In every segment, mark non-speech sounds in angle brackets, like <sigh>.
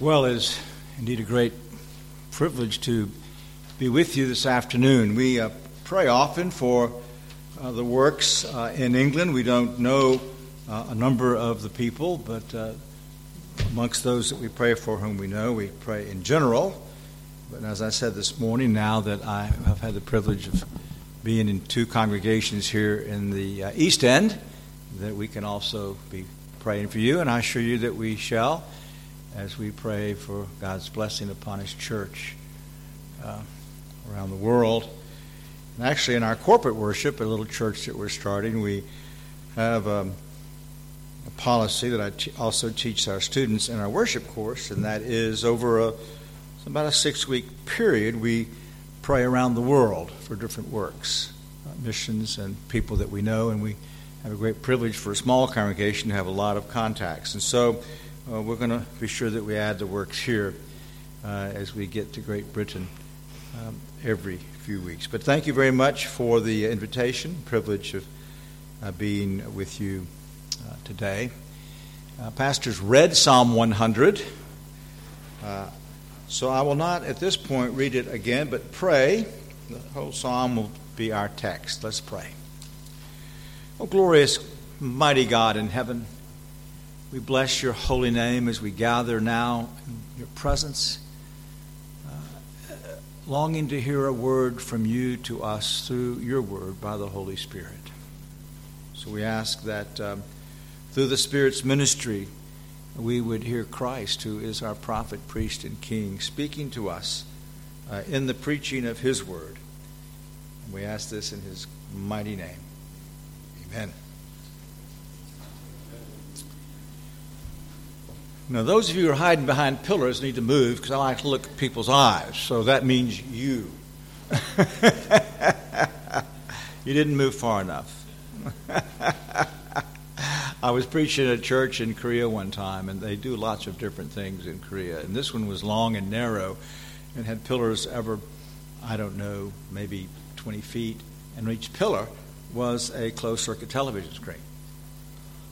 Well, it is indeed a great privilege to be with you this afternoon. We uh, pray often for uh, the works uh, in England. We don't know uh, a number of the people, but uh, amongst those that we pray for, whom we know, we pray in general. But as I said this morning, now that I have had the privilege of being in two congregations here in the uh, East End, that we can also be praying for you, and I assure you that we shall as we pray for God's blessing upon His church uh, around the world. And actually, in our corporate worship, a little church that we're starting, we have um, a policy that I t- also teach our students in our worship course, and that is over a about a six week period, we pray around the world for different works, uh, missions, and people that we know, and we have a great privilege for a small congregation to have a lot of contacts. And so uh, we're going to be sure that we add the works here uh, as we get to Great Britain um, every few weeks. But thank you very much for the invitation, privilege of uh, being with you uh, today. Uh, pastors read Psalm 100. Uh, so I will not at this point read it again, but pray. The whole psalm will be our text. Let's pray. Oh, glorious, mighty God in heaven. We bless your holy name as we gather now in your presence, uh, longing to hear a word from you to us through your word by the Holy Spirit. So we ask that um, through the Spirit's ministry, we would hear Christ, who is our prophet, priest, and king, speaking to us uh, in the preaching of his word. And we ask this in his mighty name. Amen. Now, those of you who are hiding behind pillars need to move because I like to look at people's eyes. So that means you. <laughs> you didn't move far enough. <laughs> I was preaching at a church in Korea one time, and they do lots of different things in Korea. And this one was long and narrow and had pillars ever, I don't know, maybe 20 feet. And each pillar was a closed circuit television screen.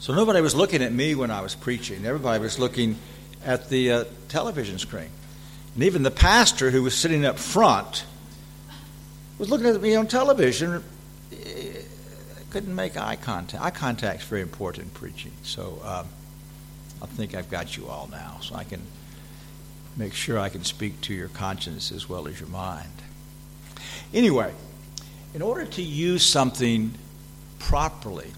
So nobody was looking at me when I was preaching. Everybody was looking at the uh, television screen. And even the pastor who was sitting up front was looking at me on television. Couldn't make eye contact. Eye contact is very important in preaching. So um, I think I've got you all now, so I can make sure I can speak to your conscience as well as your mind. Anyway, in order to use something properly,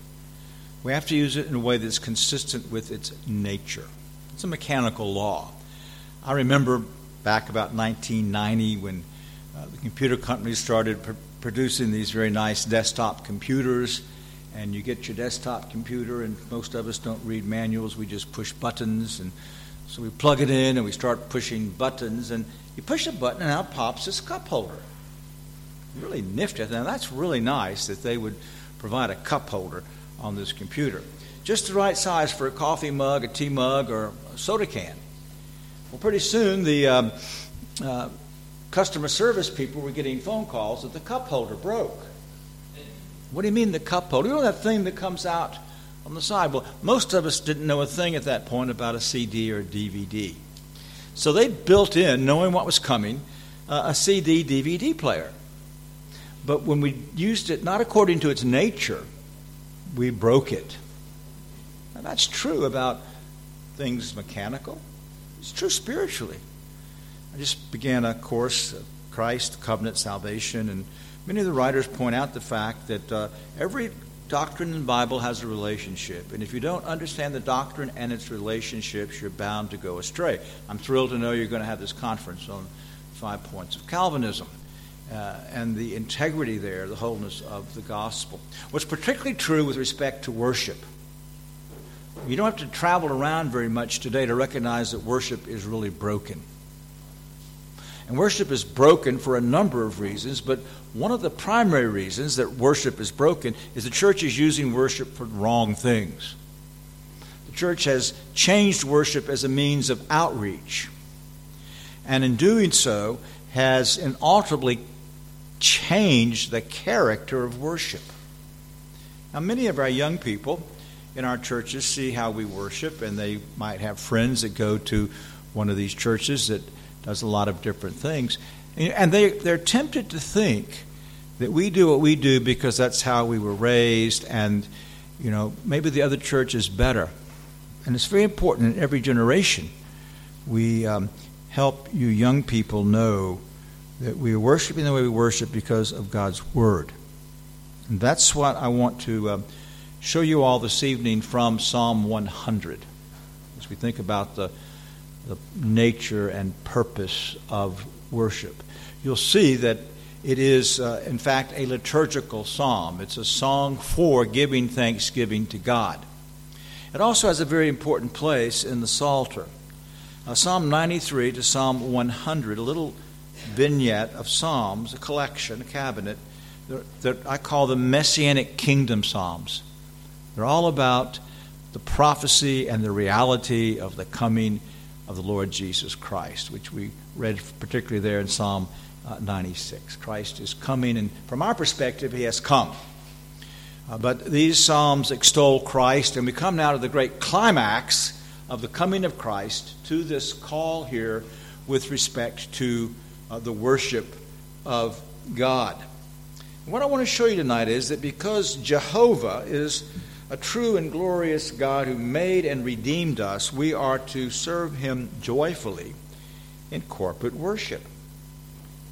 we have to use it in a way that's consistent with its nature. It's a mechanical law. I remember back about 1990 when uh, the computer companies started pr- producing these very nice desktop computers, and you get your desktop computer, and most of us don't read manuals, we just push buttons, and so we plug it in and we start pushing buttons, and you push a button, and out pops this cup holder. Really nifty. Now, that's really nice that they would provide a cup holder on this computer. Just the right size for a coffee mug, a tea mug, or a soda can. Well, pretty soon the um, uh, customer service people were getting phone calls that the cup holder broke. What do you mean the cup holder? You know that thing that comes out on the side? Well, most of us didn't know a thing at that point about a CD or a DVD. So they built in, knowing what was coming, uh, a CD DVD player. But when we used it not according to its nature, we broke it. And that's true about things mechanical. It's true spiritually. I just began a course, Christ, Covenant, Salvation, and many of the writers point out the fact that uh, every doctrine in the Bible has a relationship. And if you don't understand the doctrine and its relationships, you're bound to go astray. I'm thrilled to know you're going to have this conference on five points of Calvinism uh, and the integrity there, the wholeness of the gospel. What's particularly true with respect to worship. You don't have to travel around very much today to recognize that worship is really broken. And worship is broken for a number of reasons, but one of the primary reasons that worship is broken is the church is using worship for wrong things. The church has changed worship as a means of outreach. And in doing so, has inalterably change the character of worship. Now, many of our young people in our churches see how we worship, and they might have friends that go to one of these churches that does a lot of different things. And they, they're tempted to think that we do what we do because that's how we were raised, and, you know, maybe the other church is better. And it's very important in every generation we um, help you young people know that we are worshiping the way we worship because of God's Word. And that's what I want to uh, show you all this evening from Psalm 100 as we think about the, the nature and purpose of worship. You'll see that it is, uh, in fact, a liturgical psalm. It's a song for giving thanksgiving to God. It also has a very important place in the Psalter. Uh, Psalm 93 to Psalm 100, a little vignette of Psalms, a collection, a cabinet, that I call the Messianic Kingdom Psalms. They're all about the prophecy and the reality of the coming of the Lord Jesus Christ, which we read particularly there in Psalm uh, 96. Christ is coming, and from our perspective, he has come. Uh, but these Psalms extol Christ, and we come now to the great climax of the coming of Christ to this call here with respect to uh, the worship of God. And what I want to show you tonight is that because Jehovah is a true and glorious God who made and redeemed us, we are to serve him joyfully in corporate worship.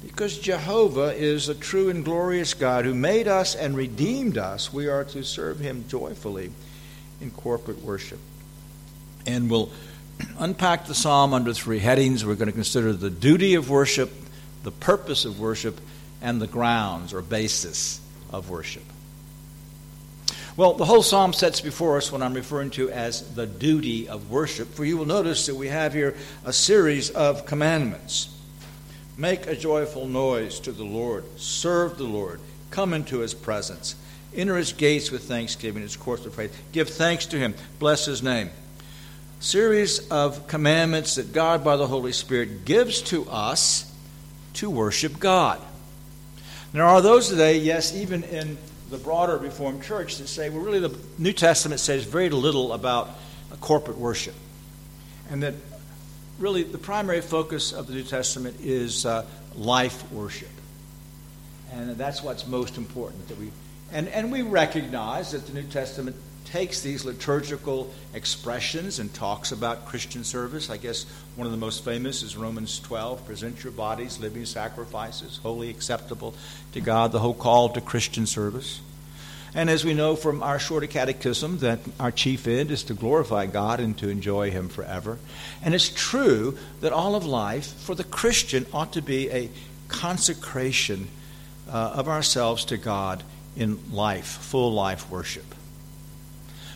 Because Jehovah is a true and glorious God who made us and redeemed us, we are to serve him joyfully in corporate worship. And we'll <clears throat> unpack the psalm under three headings. We're going to consider the duty of worship, the purpose of worship, and the grounds or basis of worship. Well, the whole psalm sets before us what I'm referring to as the duty of worship, for you will notice that we have here a series of commandments. Make a joyful noise to the Lord, serve the Lord, come into his presence, enter his gates with thanksgiving, his courts with praise, give thanks to him, bless his name. Series of commandments that God, by the Holy Spirit, gives to us to worship God. There are those today, yes, even in the broader Reformed Church that say, well, really, the New Testament says very little about corporate worship. And that really the primary focus of the New Testament is uh, life worship. And that's what's most important. That we, and, and we recognize that the New Testament takes these liturgical expressions and talks about Christian service. I guess one of the most famous is Romans 12 present your bodies living sacrifices, holy acceptable to God, the whole call to Christian service. And as we know from our shorter catechism, that our chief end is to glorify God and to enjoy Him forever. And it's true that all of life for the Christian ought to be a consecration uh, of ourselves to God in life, full life worship.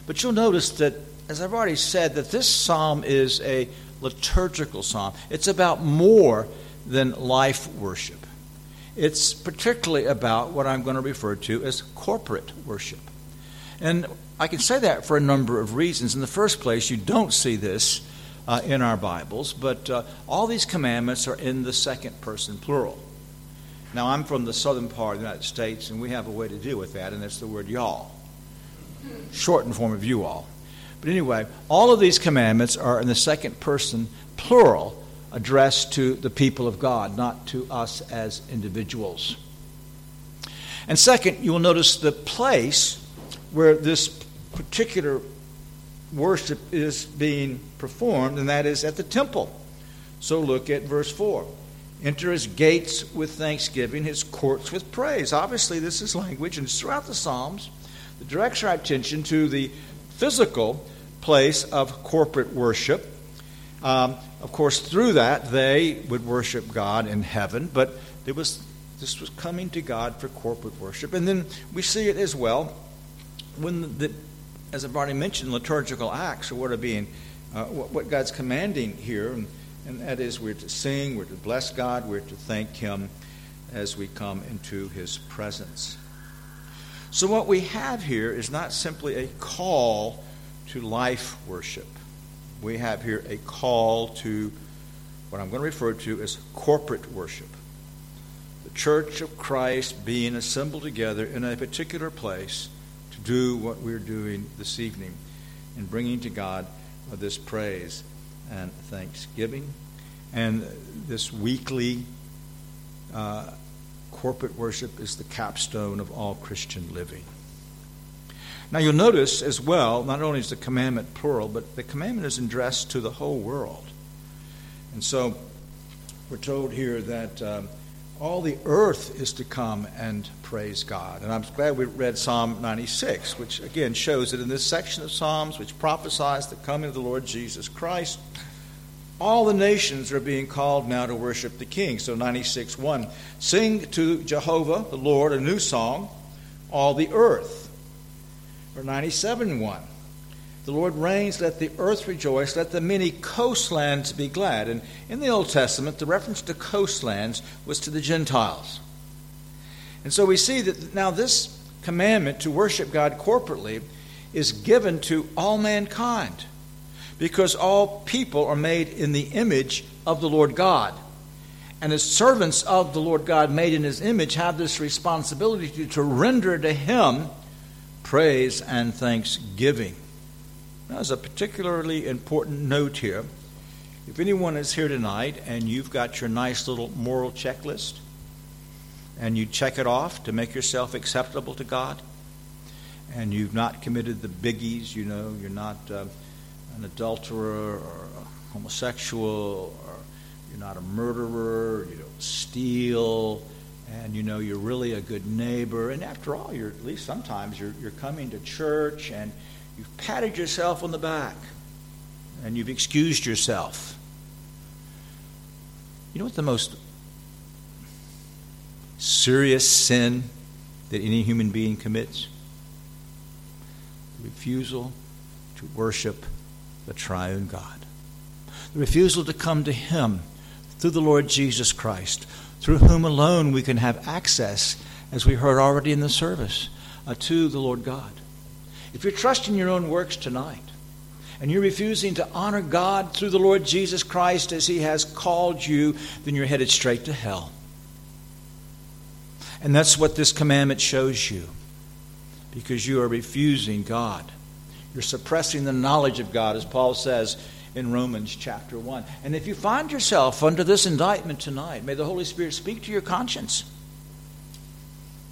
But you'll notice that, as I've already said, that this psalm is a liturgical psalm. It's about more than life worship. It's particularly about what I'm going to refer to as corporate worship. And I can say that for a number of reasons. In the first place, you don't see this uh, in our Bibles, but uh, all these commandments are in the second person plural. Now, I'm from the southern part of the United States, and we have a way to deal with that, and that's the word y'all shortened form of you all. But anyway, all of these commandments are in the second person plural, addressed to the people of God, not to us as individuals. And second, you will notice the place where this particular worship is being performed, and that is at the temple. So look at verse 4. Enter his gates with thanksgiving, his courts with praise. Obviously, this is language, and it's throughout the Psalms directs our attention to the physical place of corporate worship. Um, of course, through that, they would worship God in heaven, but it was, this was coming to God for corporate worship. And then we see it as well when, the, as I've already mentioned, liturgical acts are what are being, uh, what, what, God's commanding here, and, and that is we're to sing, we're to bless God, we're to thank Him as we come into His presence. So, what we have here is not simply a call to life worship. We have here a call to what I'm going to refer to as corporate worship. The church of Christ being assembled together in a particular place to do what we're doing this evening in bringing to God this praise and thanksgiving And this weekly uh, corporate worship is the capstone of all Christian living. Now, you'll notice as well, not only is the commandment plural, but the commandment is addressed to the whole world. And so we're told here that um, all the earth is to come and praise God. And I'm glad we read Psalm 96, which again shows that in this section of Psalms, which prophesies the coming of the Lord Jesus Christ, all the nations are being called now to worship the King. So 96 1. Sing to Jehovah, the Lord, a new song, all the earth. Or 97 1. The Lord reigns, let the earth rejoice, let the many coastlands be glad. And in the Old Testament, the reference to coastlands was to the Gentiles. And so we see that now this commandment to worship God corporately is given to all mankind because all people are made in the image of the Lord God. And as servants of the Lord God made in his image have this responsibility to, to render to him praise and thanksgiving. Now, there's a particularly important note here. If anyone is here tonight and you've got your nice little moral checklist and you check it off to make yourself acceptable to God, and you've not committed the biggies, you know, you're not uh, an adulterer or a homosexual, or you're not a murderer, you don't steal, and you know you're really a good neighbor. And after all, you're at least sometimes you're, you're coming to church and You've patted yourself on the back and you've excused yourself. You know what the most serious sin that any human being commits? The refusal to worship the triune God. The refusal to come to Him through the Lord Jesus Christ, through whom alone we can have access, as we heard already in the service, uh, to the Lord God. If you're trusting your own works tonight, and you're refusing to honor God through the Lord Jesus Christ as He has called you, then you're headed straight to hell. And that's what this commandment shows you. Because you are refusing God. You're suppressing the knowledge of God, as Paul says in Romans chapter 1. And if you find yourself under this indictment tonight, may the Holy Spirit speak to your conscience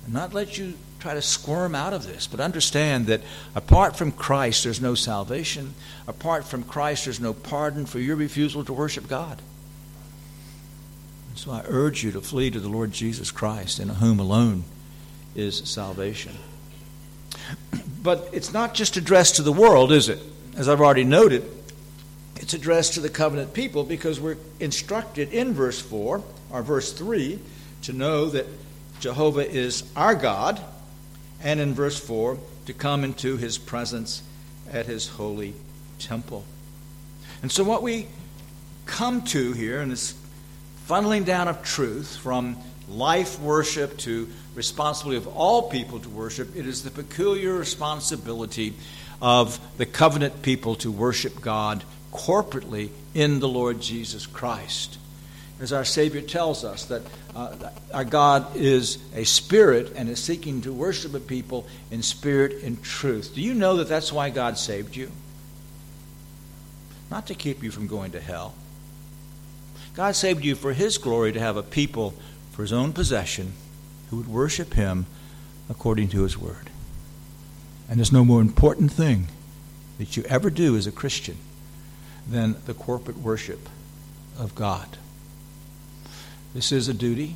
and not let you try to squirm out of this, but understand that apart from Christ, there's no salvation. Apart from Christ, there's no pardon for your refusal to worship God. So I urge you to flee to the Lord Jesus Christ, in whom alone is salvation. But it's not just addressed to the world, is it? As I've already noted, it's addressed to the covenant people because we're instructed in verse 4 or verse 3 to know that Jehovah is our God and in verse 4, to come into his presence at his holy temple. And so, what we come to here in this funneling down of truth from life worship to responsibility of all people to worship, it is the peculiar responsibility of the covenant people to worship God corporately in the Lord Jesus Christ as our Savior tells us, that uh, our God is a spirit and is seeking to worship a people in spirit and truth. Do you know that that's why God saved you? Not to keep you from going to hell. God saved you for His glory to have a people for His own possession who would worship Him according to His Word. And there's no more important thing that you ever do as a Christian than the corporate worship of God. This is a duty,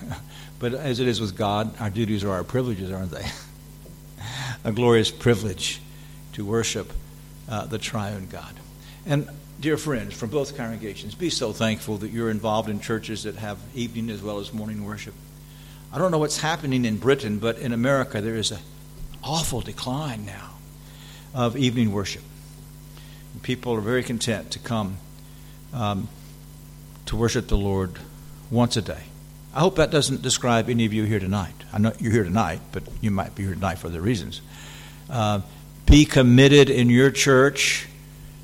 <laughs> but as it is with God, our duties are our privileges, aren't they? <laughs> a glorious privilege to worship uh, the triune God. And dear friends from both congregations, be so thankful that you're involved in churches that have evening as well as morning worship. I don't know what's happening in Britain, but in America there is an awful decline now of evening worship. People are very content to come um, to worship the Lord once a day. I hope that doesn't describe any of you here tonight. I know you're here tonight, but you might be here tonight for other reasons. Uh, be committed in your church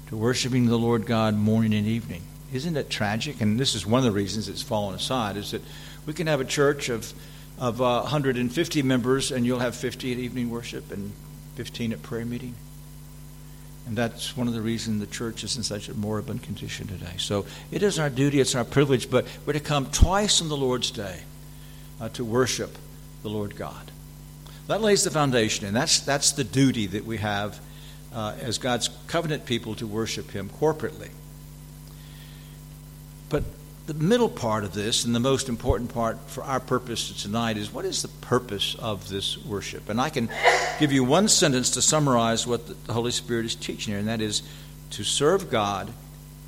to worshiping the Lord God morning and evening. Isn't that tragic? And this is one of the reasons it's fallen aside, is that we can have a church of, of uh, 150 members and you'll have 50 at evening worship and 15 at prayer meeting. And that's one of the reasons the church is in such a moribund condition today. So it is our duty, it's our privilege, but we're to come twice on the Lord's day uh, to worship the Lord God. That lays the foundation, and that's, that's the duty that we have uh, as God's covenant people to worship Him corporately. But the middle part of this, and the most important part for our purpose tonight, is what is the purpose of this worship? And I can give you one sentence to summarize what the Holy Spirit is teaching here, and that is to serve God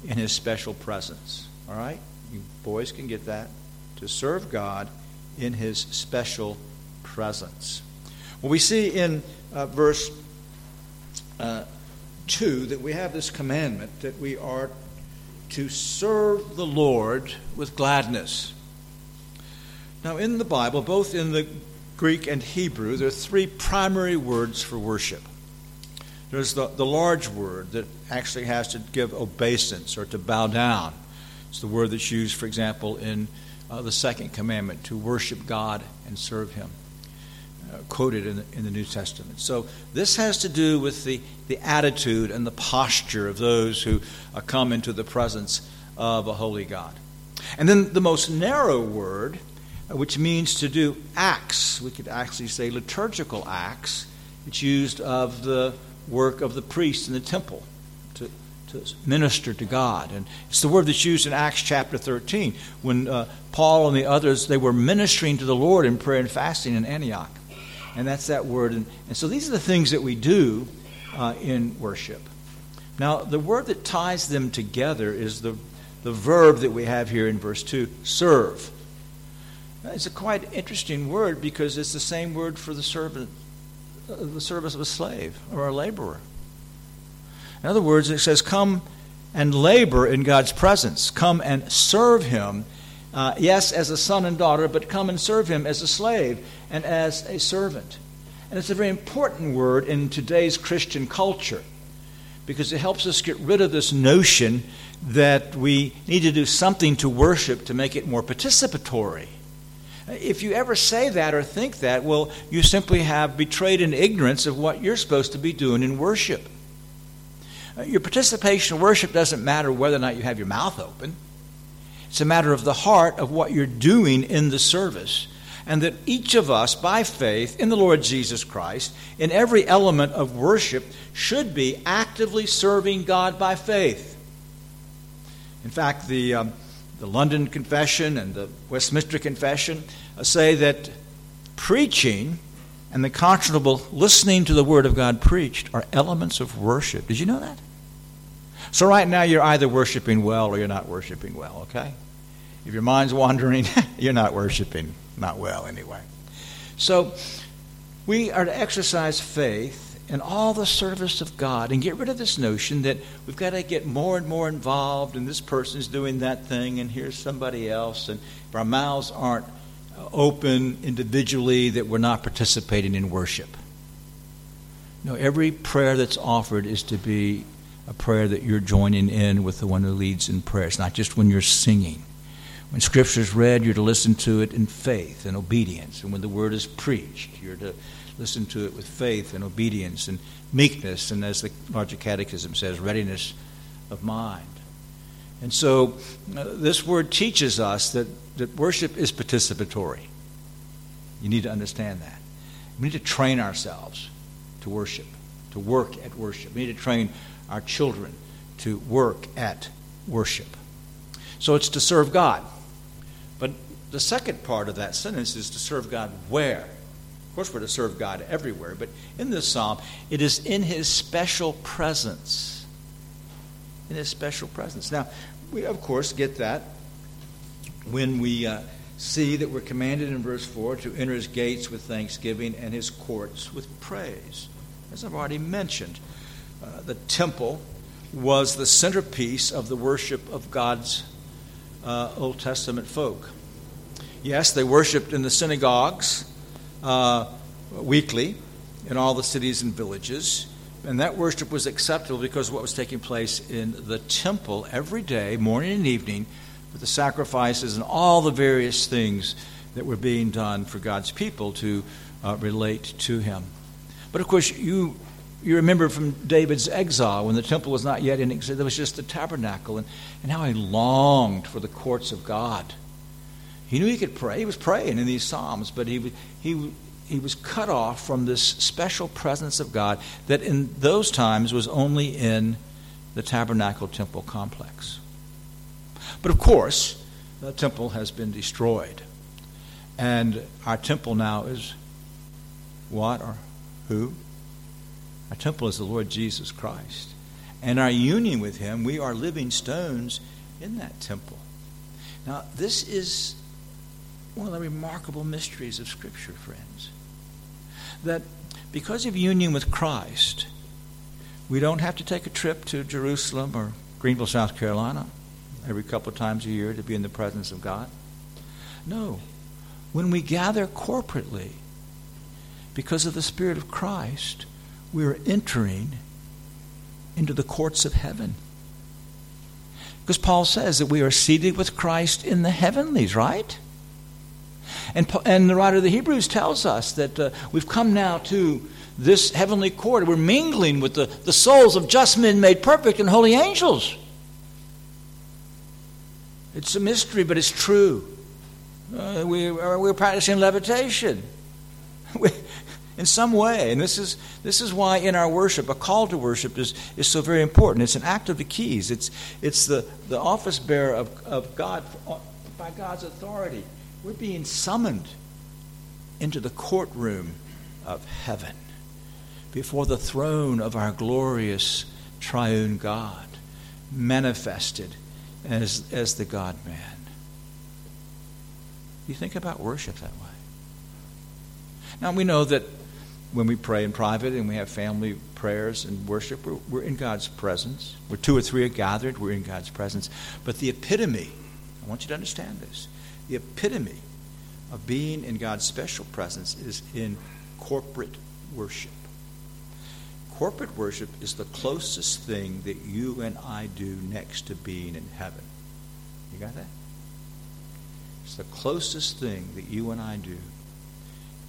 in His special presence. All right? You boys can get that. To serve God in His special presence. Well, we see in uh, verse 2 that we have this commandment that we are to serve the Lord with gladness. Now, in the Bible, both in the Greek and Hebrew, there are three primary words for worship. There's the, the large word that actually has to give obeisance or to bow down. It's the word that's used, for example, in uh, the second commandment to worship God and serve Him uh, quoted in the, in the New Testament. So this has to do with the, the attitude and the posture of those who uh, come into the presence of a holy God. And then the most narrow word, uh, which means to do acts, we could actually say liturgical acts, it's used of the work of the priest in the temple to, to minister to God. And it's the word that's used in Acts chapter 13 when uh, Paul and the others, they were ministering to the Lord in prayer and fasting in Antioch and that's that word. And, and so these are the things that we do uh, in worship. Now, the word that ties them together is the, the verb that we have here in verse 2 serve. Now, it's a quite interesting word because it's the same word for the servant, uh, the service of a slave or a laborer. In other words, it says, Come and labor in God's presence, come and serve Him uh, yes, as a son and daughter, but come and serve him as a slave and as a servant. And it's a very important word in today's Christian culture because it helps us get rid of this notion that we need to do something to worship to make it more participatory. If you ever say that or think that, well, you simply have betrayed an ignorance of what you're supposed to be doing in worship. Uh, your participation in worship doesn't matter whether or not you have your mouth open. It's a matter of the heart of what you're doing in the service. And that each of us, by faith in the Lord Jesus Christ, in every element of worship, should be actively serving God by faith. In fact, the, um, the London Confession and the Westminster Confession uh, say that preaching and the conscionable listening to the Word of God preached are elements of worship. Did you know that? So, right now, you're either worshiping well or you're not worshiping well, okay? If your mind's wandering, <laughs> you're not worshiping not well anyway. So, we are to exercise faith in all the service of God and get rid of this notion that we've got to get more and more involved and this person's doing that thing and here's somebody else. And if our mouths aren't uh, open individually, that we're not participating in worship. No, every prayer that's offered is to be a prayer that you're joining in with the one who leads in prayer. It's not just when you're singing. When Scripture is read, you're to listen to it in faith and obedience. And when the Word is preached, you're to listen to it with faith and obedience and meekness, and as the larger catechism says, readiness of mind. And so uh, this word teaches us that, that worship is participatory. You need to understand that. We need to train ourselves to worship, to work at worship. We need to train our children to work at worship. So it's to serve God. But the second part of that sentence is to serve God where? Of course, we're to serve God everywhere, but in this psalm, it is in His special presence. In His special presence. Now, we, of course, get that when we uh, see that we're commanded in verse 4 to enter His gates with thanksgiving and His courts with praise. As I've already mentioned, uh, the temple was the centerpiece of the worship of God's uh, Old Testament folk. Yes, they worshiped in the synagogues uh, weekly in all the cities and villages. And that worship was acceptable because of what was taking place in the temple every day, morning and evening, with the sacrifices and all the various things that were being done for God's people to uh, relate to Him. But of course, you you remember from David's exile when the temple was not yet in existence, there was just the tabernacle, and, and how he longed for the courts of God. He knew he could pray. He was praying in these Psalms, but he, he, he was cut off from this special presence of God that in those times was only in the tabernacle temple complex. But of course, the temple has been destroyed. And our temple now is what or who? Our temple is the Lord Jesus Christ. And our union with Him, we are living stones in that temple. Now, this is one of the remarkable mysteries of Scripture, friends. That because of union with Christ, we don't have to take a trip to Jerusalem or Greenville, South Carolina every couple times a year to be in the presence of God. No. When we gather corporately, because of the Spirit of Christ, we are entering into the courts of heaven. Because Paul says that we are seated with Christ in the heavenlies, right? And, and the writer of the Hebrews tells us that uh, we've come now to this heavenly court. We're mingling with the, the souls of just men made perfect and holy angels. It's a mystery, but it's true. Uh, we, we're practicing levitation. <laughs> We, in some way. And this is, this is why in our worship, a call to worship is, is so very important. It's an act of the keys, it's, it's the, the office bearer of, of God by God's authority. We're being summoned into the courtroom of heaven before the throne of our glorious triune God, manifested as, as the God man. You think about worship that way. Now, we know that when we pray in private and we have family prayers and worship, we're, we're in God's presence. Where two or three are gathered, we're in God's presence. But the epitome, I want you to understand this, the epitome of being in God's special presence is in corporate worship. Corporate worship is the closest thing that you and I do next to being in heaven. You got that? It's the closest thing that you and I do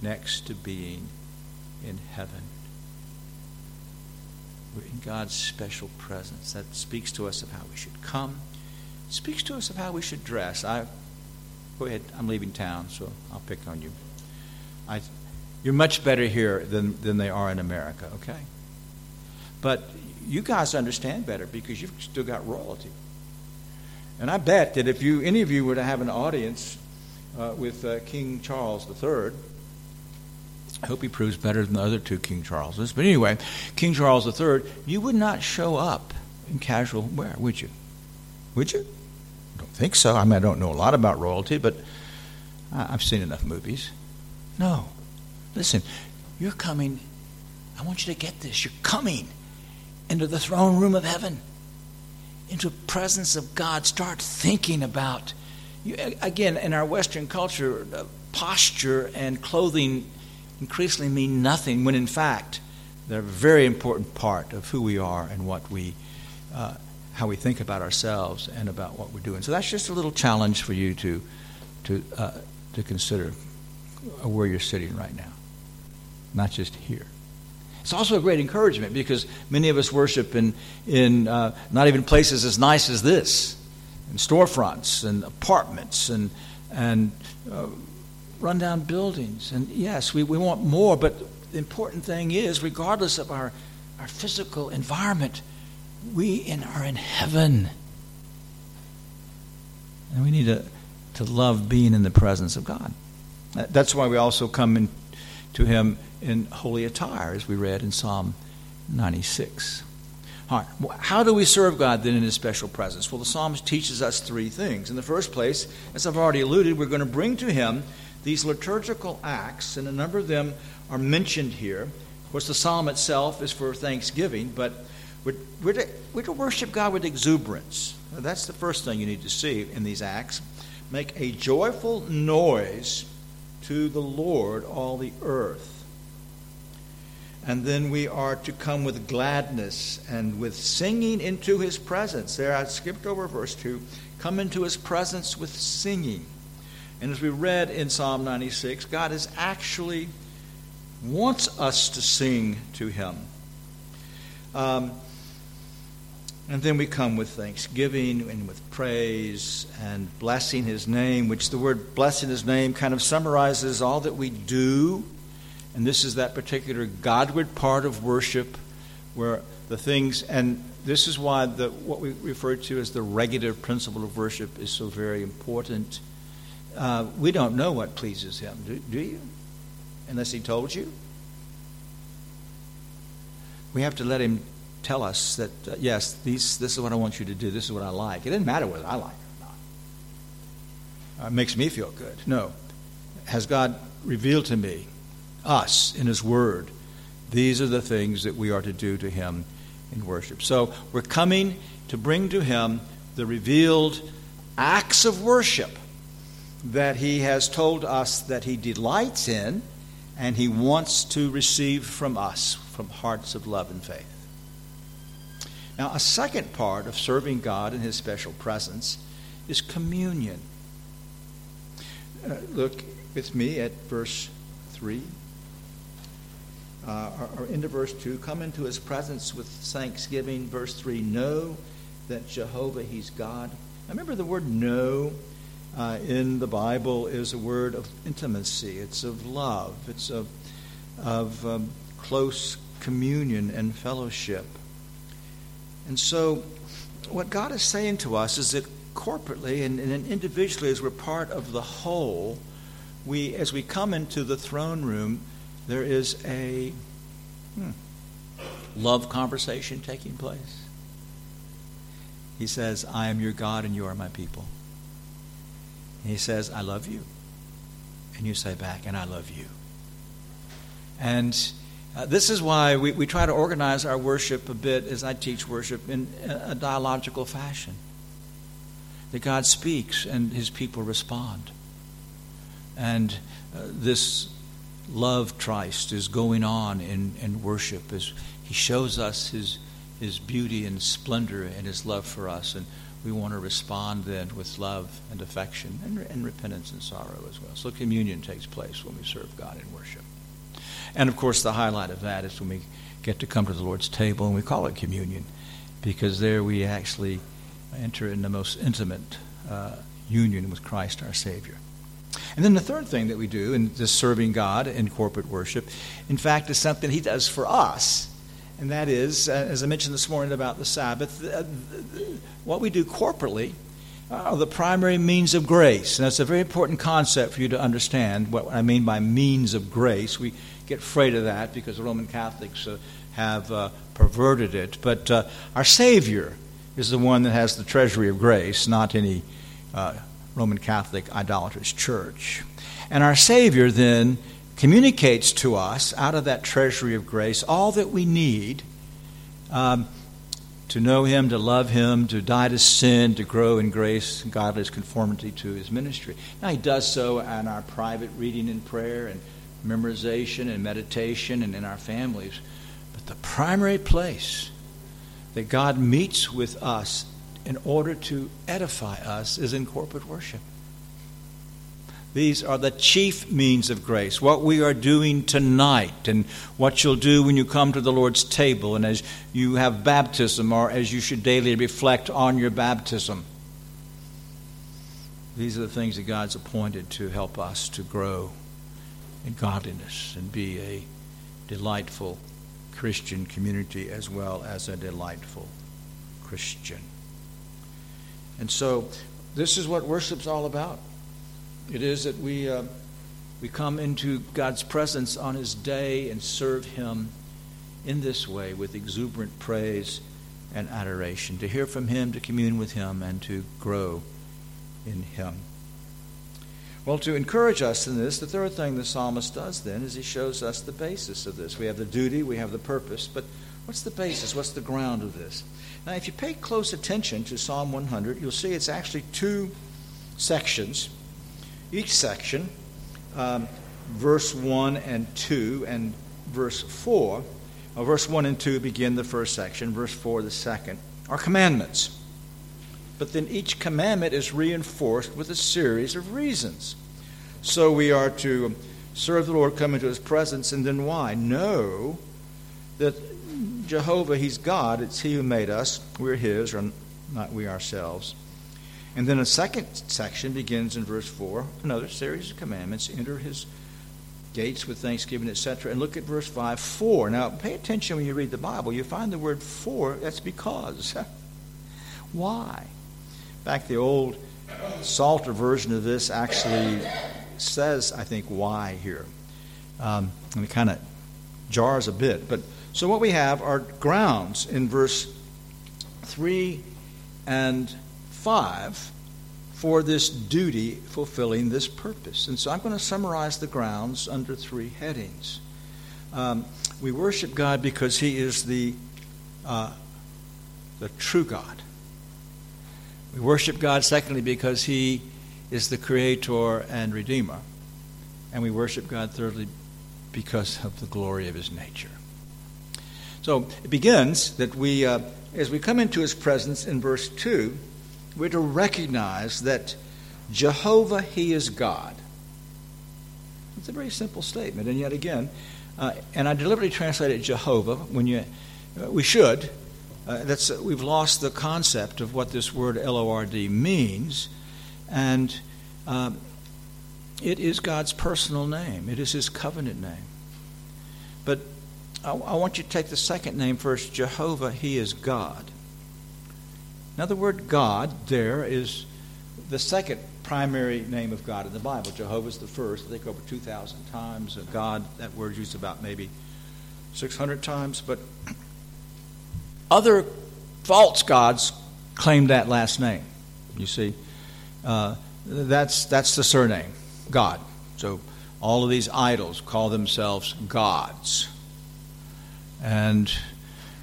next to being in heaven. We're in God's special presence. That speaks to us of how we should come. It speaks to us of how we should dress. I go ahead. I'm leaving town, so I'll pick on you. I, you're much better here than, than they are in America, okay? But you guys understand better because you've still got royalty. And I bet that if you any of you were to have an audience uh, with uh, King Charles III, I hope he proves better than the other two King Charleses. But anyway, King Charles III, you would not show up in casual wear, would you? Would you? I don't think so. I mean, I don't know a lot about royalty, but I've seen enough movies. No. Listen, you're coming. I want you to get this. You're coming into the throne room of heaven, into the presence of God. Start thinking about. You, again, in our Western culture, uh, posture and clothing increasingly mean nothing when in fact they're a very important part of who we are and what we, uh, how we think about ourselves and about what we're doing. So that's just a little challenge for you to, to, uh, to consider where you're sitting right now, not just here. It's also a great encouragement because many of us worship in, in uh, not even places as nice as this, in storefronts and apartments and, and uh, rundown buildings. And yes, we, we want more, but the important thing is, regardless of our, our physical environment, we in, are in heaven. And we need to, to love being in the presence of God. That's why we also come in, to Him in holy attire, as we read in Psalm 96. All right. How do we serve God then in His special presence? Well, the Psalms teaches us three things. In the first place, as I've already alluded, we're going to bring to Him these liturgical acts, and a number of them are mentioned here. Of course, the psalm itself is for thanksgiving, but we're, we're, to, we're to worship God with exuberance. Now, that's the first thing you need to see in these acts. Make a joyful noise to the Lord, all the earth. And then we are to come with gladness and with singing into his presence. There, I skipped over verse 2. Come into his presence with singing. And as we read in Psalm 96, God is actually wants us to sing to him. Um, and then we come with thanksgiving and with praise and blessing his name, which the word blessing his name kind of summarizes all that we do. And this is that particular Godward part of worship where the things, and this is why the, what we refer to as the regulative principle of worship is so very important. Uh, we don't know what pleases him, do, do you? Unless he told you. We have to let him tell us that, uh, yes, these, this is what I want you to do, this is what I like. It doesn't matter whether I like it or not. Uh, it makes me feel good. No. Has God revealed to me, us, in His Word, these are the things that we are to do to Him in worship. So we're coming to bring to Him the revealed acts of worship that He has told us that He delights in and He wants to receive from us from hearts of love and faith. Now, a second part of serving God in His special presence is communion. Uh, look with me at verse 3. Uh, or, into verse 2. Come into His presence with thanksgiving. Verse 3. Know that Jehovah, He's God. Now, remember the word know uh, in the Bible is a word of intimacy, it's of love, it's of, of um, close communion and fellowship. And so, what God is saying to us is that corporately and, and individually, as we're part of the whole, we, as we come into the throne room, there is a hmm, love conversation taking place. He says, I am your God and you are my people. He says, I love you. And you say back, and I love you. And uh, this is why we, we try to organize our worship a bit as I teach worship in a dialogical fashion. That God speaks and his people respond. And uh, this love Christ is going on in, in worship as he shows us his, his beauty and splendor and his love for us. And we want to respond then with love and affection and, and repentance and sorrow as well. So communion takes place when we serve God in worship. And of course, the highlight of that is when we get to come to the Lord's table, and we call it communion, because there we actually enter in the most intimate uh, union with Christ our Savior. And then the third thing that we do in this serving God in corporate worship, in fact, is something He does for us. And that is, uh, as I mentioned this morning about the Sabbath, uh, what we do corporately are the primary means of grace. And that's a very important concept for you to understand what I mean by means of grace. We get afraid of that because the Roman Catholics uh, have perverted it. But our Savior is the one that has the treasury of grace, not any Roman Catholic idolatrous church. And our Savior then communicates to us out of that treasury of grace all that we need. Um, to know him, to love him, to die to sin, to grow in grace and godliness conformity to his ministry. Now, he does so in our private reading and prayer and memorization and meditation and in our families. But the primary place that God meets with us in order to edify us is in corporate worship. These are the chief means of grace. What we are doing tonight, and what you'll do when you come to the Lord's table, and as you have baptism, or as you should daily reflect on your baptism. These are the things that God's appointed to help us to grow in godliness and be a delightful Christian community as well as a delightful Christian. And so, this is what worship's all about. It is that we, uh, we come into God's presence on His day and serve Him in this way with exuberant praise and adoration, to hear from Him, to commune with Him, and to grow in Him. Well, to encourage us in this, the third thing the psalmist does then is he shows us the basis of this. We have the duty, we have the purpose, but what's the basis? What's the ground of this? Now, if you pay close attention to Psalm 100, you'll see it's actually two sections. Each section, um, verse 1 and 2, and verse 4, well, verse 1 and 2 begin the first section, verse 4 the second, are commandments. But then each commandment is reinforced with a series of reasons. So we are to serve the Lord, come into his presence, and then why? Know that Jehovah, He's God. It's He who made us. We're His, or not we ourselves. And then a second section begins in verse 4, another series of commandments. Enter His gates with thanksgiving, etc. And look at verse 5, for. Now, pay attention when you read the Bible. You find the word for, that's because. <laughs> Why? In fact, the old Psalter version of this actually says, I think, why here. Um, and it kind of jars a bit. But so what we have are grounds in verse 3 and 5 for this duty fulfilling this purpose. And so I'm going to summarize the grounds under three headings. Um, we worship God because He is the, uh, the true God. We worship God, secondly, because He is the Creator and Redeemer. And we worship God, thirdly, because of the glory of His nature. So it begins that we, uh, as we come into His presence in verse 2, we're to recognize that Jehovah, He is God. It's a very simple statement, and yet again, uh, and I deliberately translated Jehovah when you, uh, we should. Uh, that's uh, we've lost the concept of what this word L O R D means, and um, it is God's personal name. It is His covenant name. But I, I want you to take the second name first. Jehovah, He is God. Now, the word God there is the second primary name of God in the Bible. Jehovah's the first, I think over 2,000 times. God, that word used about maybe 600 times. But <clears throat> other false gods claim that last name. You see, uh, that's, that's the surname, God. So all of these idols call themselves gods. And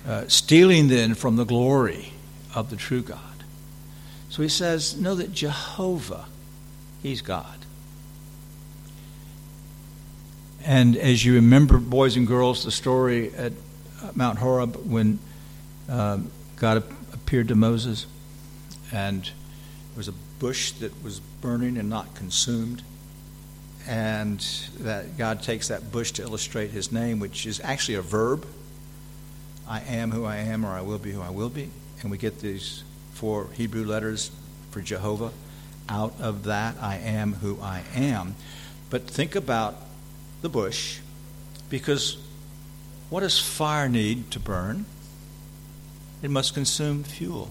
uh, stealing then from the glory of the true God. So he says, Know that Jehovah, He's God. And as you remember, boys and girls, the story at Mount Horeb when um, God appeared to Moses and there was a bush that was burning and not consumed. And that God takes that bush to illustrate his name, which is actually a verb I am who I am, or I will be who I will be and we get these four Hebrew letters for Jehovah out of that I am who I am. But think about the bush, because what does fire need to burn? It must consume fuel.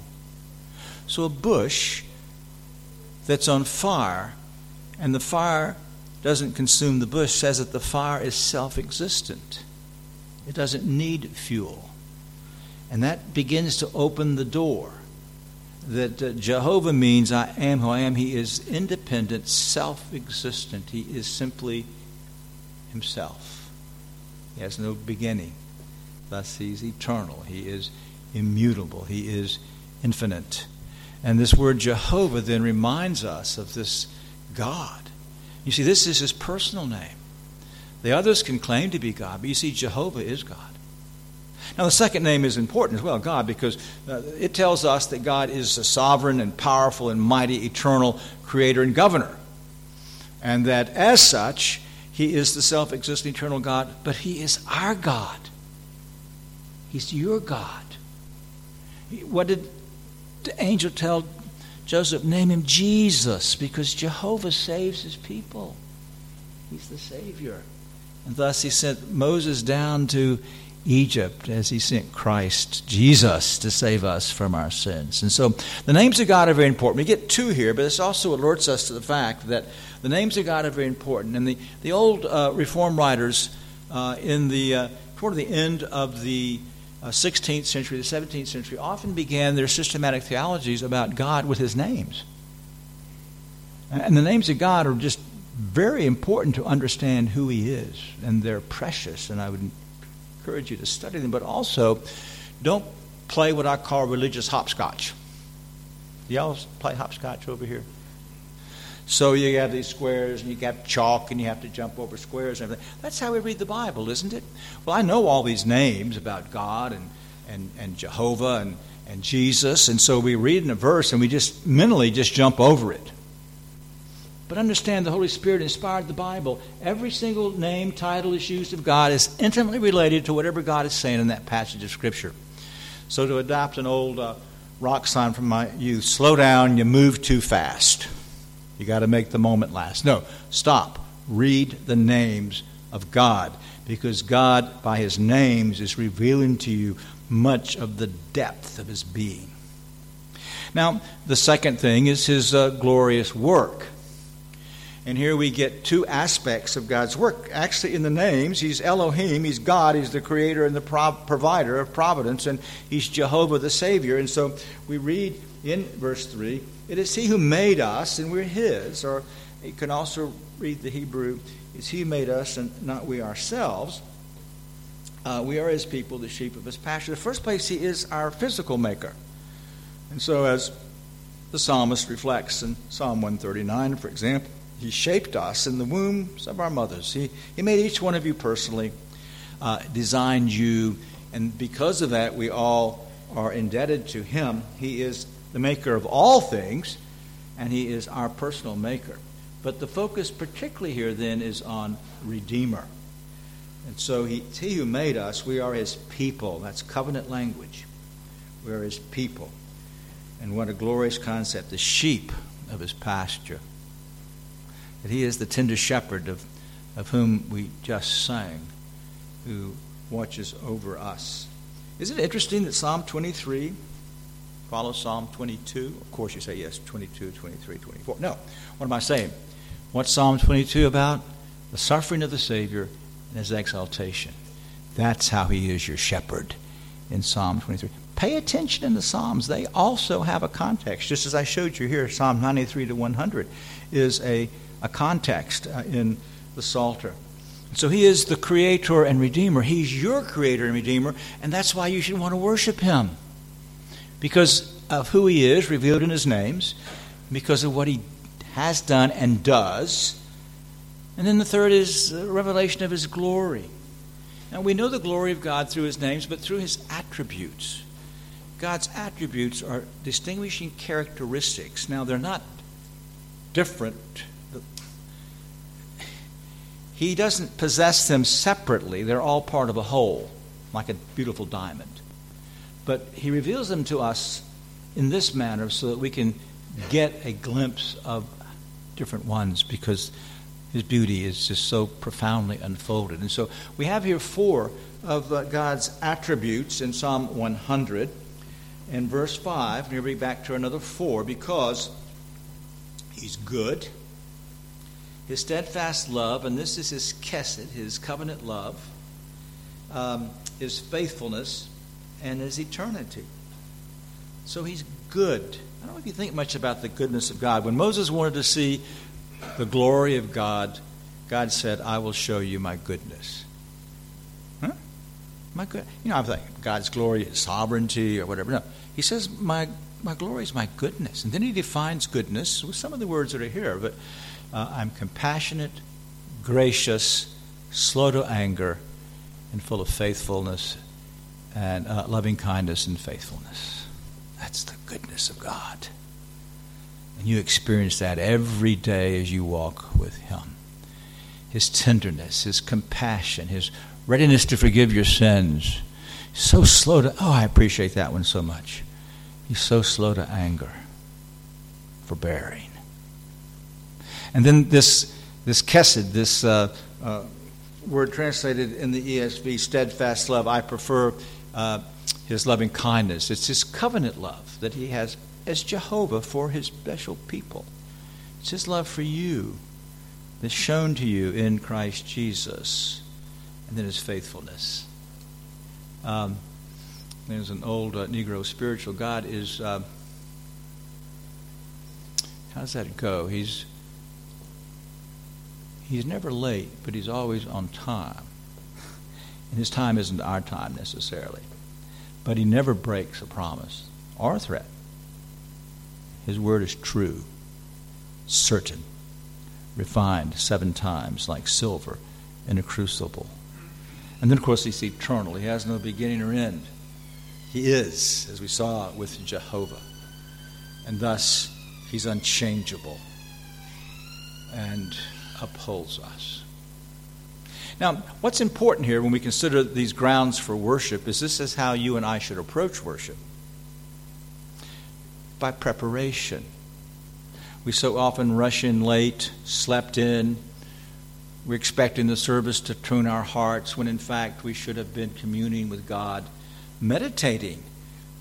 So a bush that's on fire and the fire doesn't consume the bush says that the fire is self existent. It doesn't need fuel. And that begins to open the door. That uh, Jehovah means I am who I am. He is independent, self existent. He is simply Himself. He has no beginning. Thus, He's eternal. He is immutable. He is infinite. And this word Jehovah then reminds us of this God. You see, this is His personal name. The others can claim to be God, but you see, Jehovah is God. Now, the second name is important as well, God, because uh, it tells us that God is a sovereign and powerful and mighty, eternal creator and governor. And that as such, he is the self existing eternal God, but he is our God. He's your God. What did the angel tell Joseph? Name him Jesus, because Jehovah saves his people. He's the Savior. And thus he sent Moses down to Egypt as he sent Christ, Jesus, to save us from our sins. And so the names of God are very important. We get two here, but this also alerts us to the fact that the names of God are very important. And the, the old uh, Reform writers uh, in the, uh, toward the end of the 16th uh, century, the 17th century, often began their systematic theologies about God with his names. And the names of God are just very important to understand who he is, and they're precious, and I would encourage you to study them, but also don't play what I call religious hopscotch. Y'all play hopscotch over here? So you have these squares and you got chalk and you have to jump over squares and everything. That's how we read the Bible, isn't it? Well, I know all these names about God and, and, and Jehovah and, and Jesus, and so we read in a verse and we just mentally just jump over it. But understand the Holy Spirit inspired the Bible. Every single name, title is used of God is intimately related to whatever God is saying in that passage of Scripture. So to adopt an old uh, rock sign from my youth, slow down, you move too fast. You got to make the moment last. No, stop. Read the names of God because God, by His names, is revealing to you much of the depth of His being. Now, the second thing is His uh, glorious work. And here we get two aspects of God's work. Actually, in the names, He's Elohim, He's God, He's the creator and the provider of providence, and He's Jehovah the Savior. And so we read in verse 3 it is He who made us, and we're His. Or you can also read the Hebrew, it's He who made us, and not we ourselves. Uh, we are His people, the sheep of His pasture. The first place, He is our physical maker. And so, as the psalmist reflects in Psalm 139, for example, he shaped us in the wombs of our mothers. He, he made each one of you personally, uh, designed you, and because of that, we all are indebted to Him. He is the maker of all things, and He is our personal maker. But the focus, particularly here, then, is on Redeemer. And so he, he who made us, we are His people. That's covenant language. We are His people. And what a glorious concept the sheep of His pasture that He is the tender shepherd of, of whom we just sang, who watches over us. Isn't it interesting that Psalm 23 follows Psalm 22? Of course, you say yes, 22, 23, 24. No. What am I saying? What's Psalm 22 about? The suffering of the Savior and his exaltation. That's how he is your shepherd in Psalm 23. Pay attention in the Psalms. They also have a context. Just as I showed you here, Psalm 93 to 100 is a a context uh, in the Psalter. So he is the creator and redeemer. He's your creator and redeemer, and that's why you should want to worship him. Because of who he is, revealed in his names, because of what he has done and does. And then the third is the revelation of his glory. Now we know the glory of God through his names, but through his attributes. God's attributes are distinguishing characteristics. Now they're not different he doesn't possess them separately, they're all part of a whole, like a beautiful diamond. But he reveals them to us in this manner so that we can get a glimpse of different ones because his beauty is just so profoundly unfolded. And so we have here four of uh, God's attributes in Psalm 100. In verse 5, and read back to another four, because he's good, his steadfast love, and this is his kesed, his covenant love, um, his faithfulness, and his eternity. So he's good. I don't know if you think much about the goodness of God. When Moses wanted to see the glory of God, God said, I will show you my goodness. Huh? My good. You know, I'm thinking God's glory is sovereignty or whatever. No. He says, my, my glory is my goodness. And then he defines goodness with some of the words that are here. But uh, I'm compassionate, gracious, slow to anger, and full of faithfulness and uh, loving kindness and faithfulness. That's the goodness of God. And you experience that every day as you walk with Him. His tenderness, His compassion, His readiness to forgive your sins. So slow to, oh, I appreciate that one so much. He's so slow to anger, forbearing. And then this, this kesed, this uh, uh, word translated in the ESV, steadfast love, I prefer uh, his loving kindness. It's his covenant love that he has as Jehovah for his special people. It's his love for you that's shown to you in Christ Jesus. And then his faithfulness. Um, there's an old uh, Negro spiritual God is. Uh, how does that go? He's He's never late, but he's always on time. And his time isn't our time necessarily. But he never breaks a promise or a threat. His word is true, certain, refined seven times like silver in a crucible. And then, of course, he's eternal. He has no beginning or end. He is, as we saw with Jehovah. And thus, he's unchangeable. and upholds us. Now, what's important here when we consider these grounds for worship is this is how you and I should approach worship by preparation. We so often rush in late, slept in. We're expecting the service to tune our hearts when in fact we should have been communing with God, meditating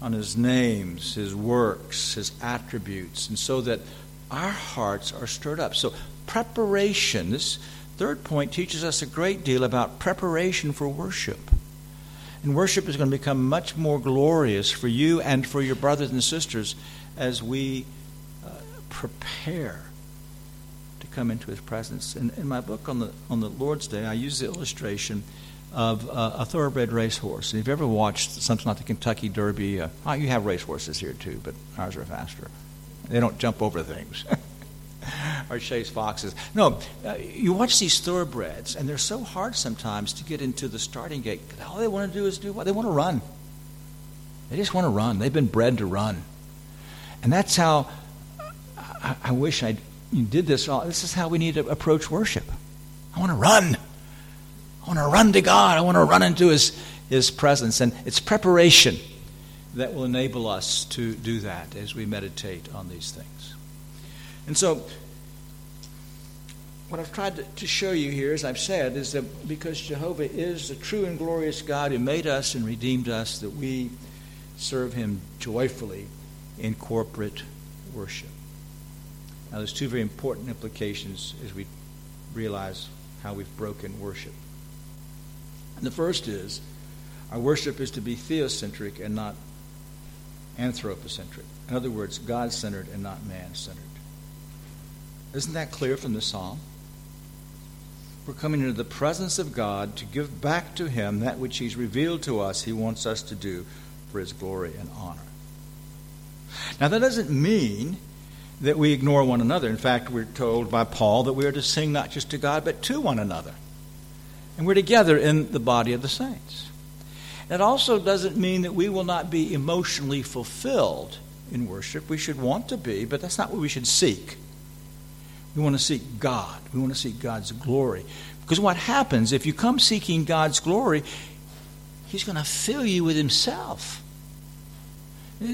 on His names, His works, His attributes, and so that our hearts are stirred up. So, preparation, this third point teaches us a great deal about preparation for worship. And worship is going to become much more glorious for you and for your brothers and sisters as we uh, prepare to come into His presence. In, in, my book on the, on the Lord's Day, I use the illustration of uh, a thoroughbred racehorse. And if you've ever watched something like the Kentucky Derby, uh, oh, you have racehorses here too, but ours are faster. They don't jump over things. <laughs> or chase foxes. No, uh, you watch these thoroughbreds, and they're so hard sometimes to get into the starting gate. All they want to do is do what? They want to run. They just want to run. They've been bred to run. And that's how I, I wish I did this. All. This is how we need to approach worship. I want to run. I want to run to God. I want to run into His, His presence. And it's preparation that will enable us to do that as we meditate on these things. And so, what I've tried to, show you here, as I've said, is that because Jehovah is the true and glorious God who made us and redeemed us, that we serve Him joyfully in corporate worship. Now, there's two very important implications as we realize how we've broken worship. And the first is our worship is to be theocentric and not anthropocentric. In other words, God centered and not man centered. Isn't that clear from the psalm? We're coming into the presence of God to give back to Him that which He's revealed to us He wants us to do for His glory and honor. Now, that doesn't mean that we ignore one another. In fact, we're told by Paul that we are to sing not just to God, but to one another. And we're together in the body of the saints. It also doesn't mean that we will not be emotionally fulfilled in worship. We should want to be, but that's not what we should seek. We want to seek God. We want to seek God's glory. Because what happens if you come seeking God's glory, He's going to fill you with Himself.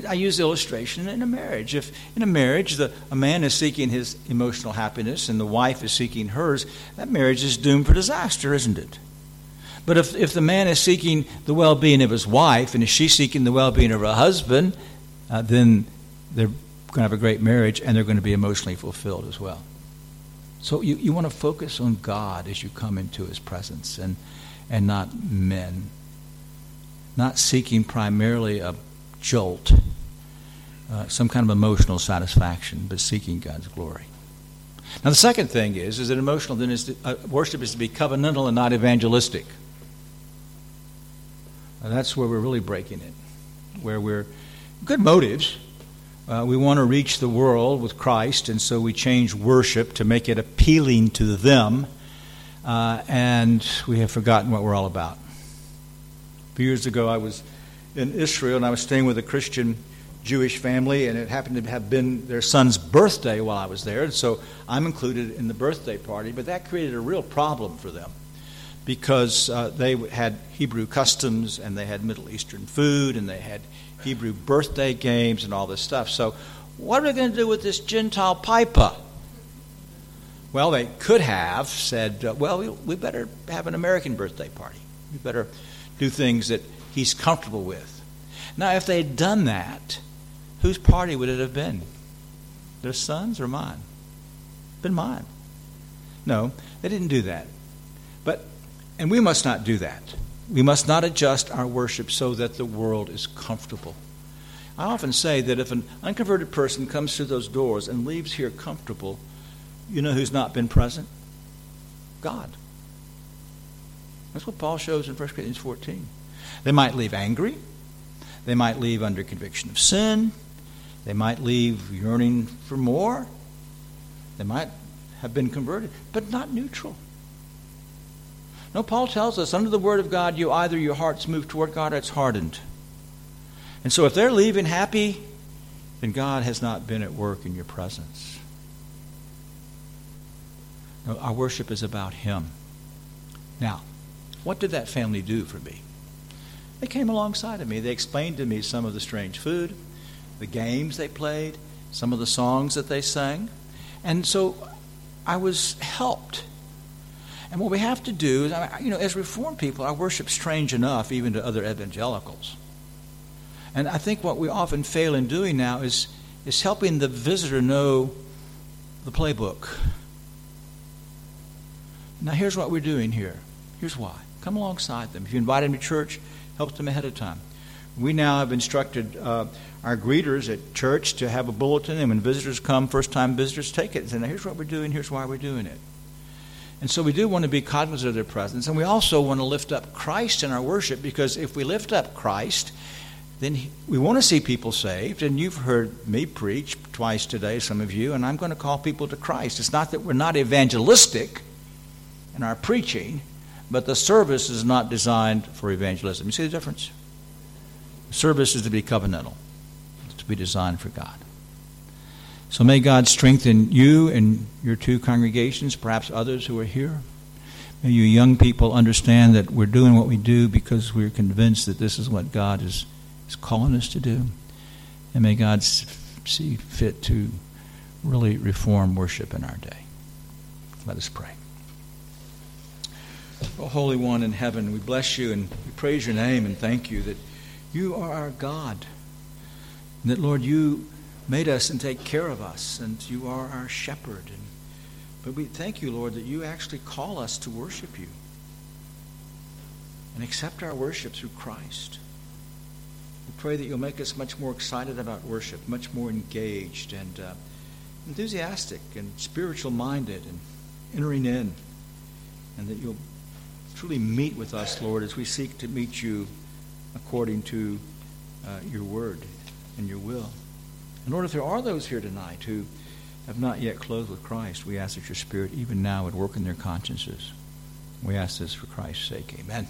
I use the illustration in a marriage. If in a marriage the, a man is seeking his emotional happiness and the wife is seeking hers, that marriage is doomed for disaster, isn't it? But if, if the man is seeking the well being of his wife and if she's seeking the well being of her husband, uh, then they're going to have a great marriage and they're going to be emotionally fulfilled as well. So you, you want to focus on God as you come into his presence and, and not men. Not seeking primarily a jolt, uh, some kind of emotional satisfaction, but seeking God's glory. Now, the second thing is, is that emotional then is to, uh, worship is to be covenantal and not evangelistic. Uh, that's where we're really breaking it, where we're good motives. Uh, we want to reach the world with Christ, and so we change worship to make it appealing to them, uh, and we have forgotten what we're all about. A few years ago, I was in Israel, and I was staying with a Christian Jewish family, and it happened to have been their son's birthday while I was there, and so I'm included in the birthday party. But that created a real problem for them because uh, they had Hebrew customs, and they had Middle Eastern food, and they had Hebrew birthday games, and all this stuff. So, what are we going to do with this Gentile pipa? Well, they could have said, uh, well, we, we better have an American birthday party. We better do things that he's comfortable with. Now, if they'd done that, whose party would it have been? Their son's or mine? Been mine. No, they didn't do that. And we must not do that. We must not adjust our worship so that the world is comfortable. I often say that if an unconverted person comes through those doors and leaves here comfortable, you know who's not been present? God. That's what Paul shows in 1 Corinthians 14. They might leave angry. They might leave under conviction of sin. They might leave yearning for more. They might have been converted, but not neutral. No, Paul tells us under the Word of God, you either your heart's moved toward God or it's hardened. And so if they're leaving happy, then God has not been at work in your presence. No, our worship is about Him. Now, what did that family do for me? They came alongside of me. They explained to me some of the strange food, the games they played, some of the songs that they sang. And so I was helped. And what we have to do is, you know, as Reformed people, our worship's strange enough even to other evangelicals. And I think what we often fail in doing now is, is helping the visitor know the playbook. Now, here's what we're doing here. Here's why. Come alongside them. If you invite them to church, help them ahead of time. We now have instructed uh, our greeters at church to have a bulletin, and when visitors come, first time visitors, take it and say, here's what we're doing, here's why we're doing it. And so we do want to be cognizant of their presence, and we also want to lift up Christ in our worship because if we lift up Christ, then we want to see people saved. And you've heard me preach twice today, some of you, and I'm going to call people to Christ. It's not that we're not evangelistic in our preaching, but the service is not designed for evangelism. You see the difference? Service is to be covenantal, it's to be designed for God. So may God strengthen you and your two congregations, perhaps others who are here. May you young people understand that we're doing what we do because we're convinced that this is what God is, is calling us to do. And may God see fit to really reform worship in our day. Let us pray. Oh, Holy One in heaven, we bless you and we praise your name and thank you that you are our God. And that, Lord, you made us and take care of us, and you are our shepherd. And, but we thank you, Lord, that you actually call us to worship you and accept our worship through Christ. We pray that you'll make us much more excited about worship, much more engaged and uh, enthusiastic and spiritual minded and entering in, and that you'll truly meet with us, Lord, as we seek to meet you according to uh, your word and your will. And Lord, if there are those here tonight who have not yet clothed with Christ, we ask that your Spirit even now would work in their consciences. We ask this for Christ's sake. Amen.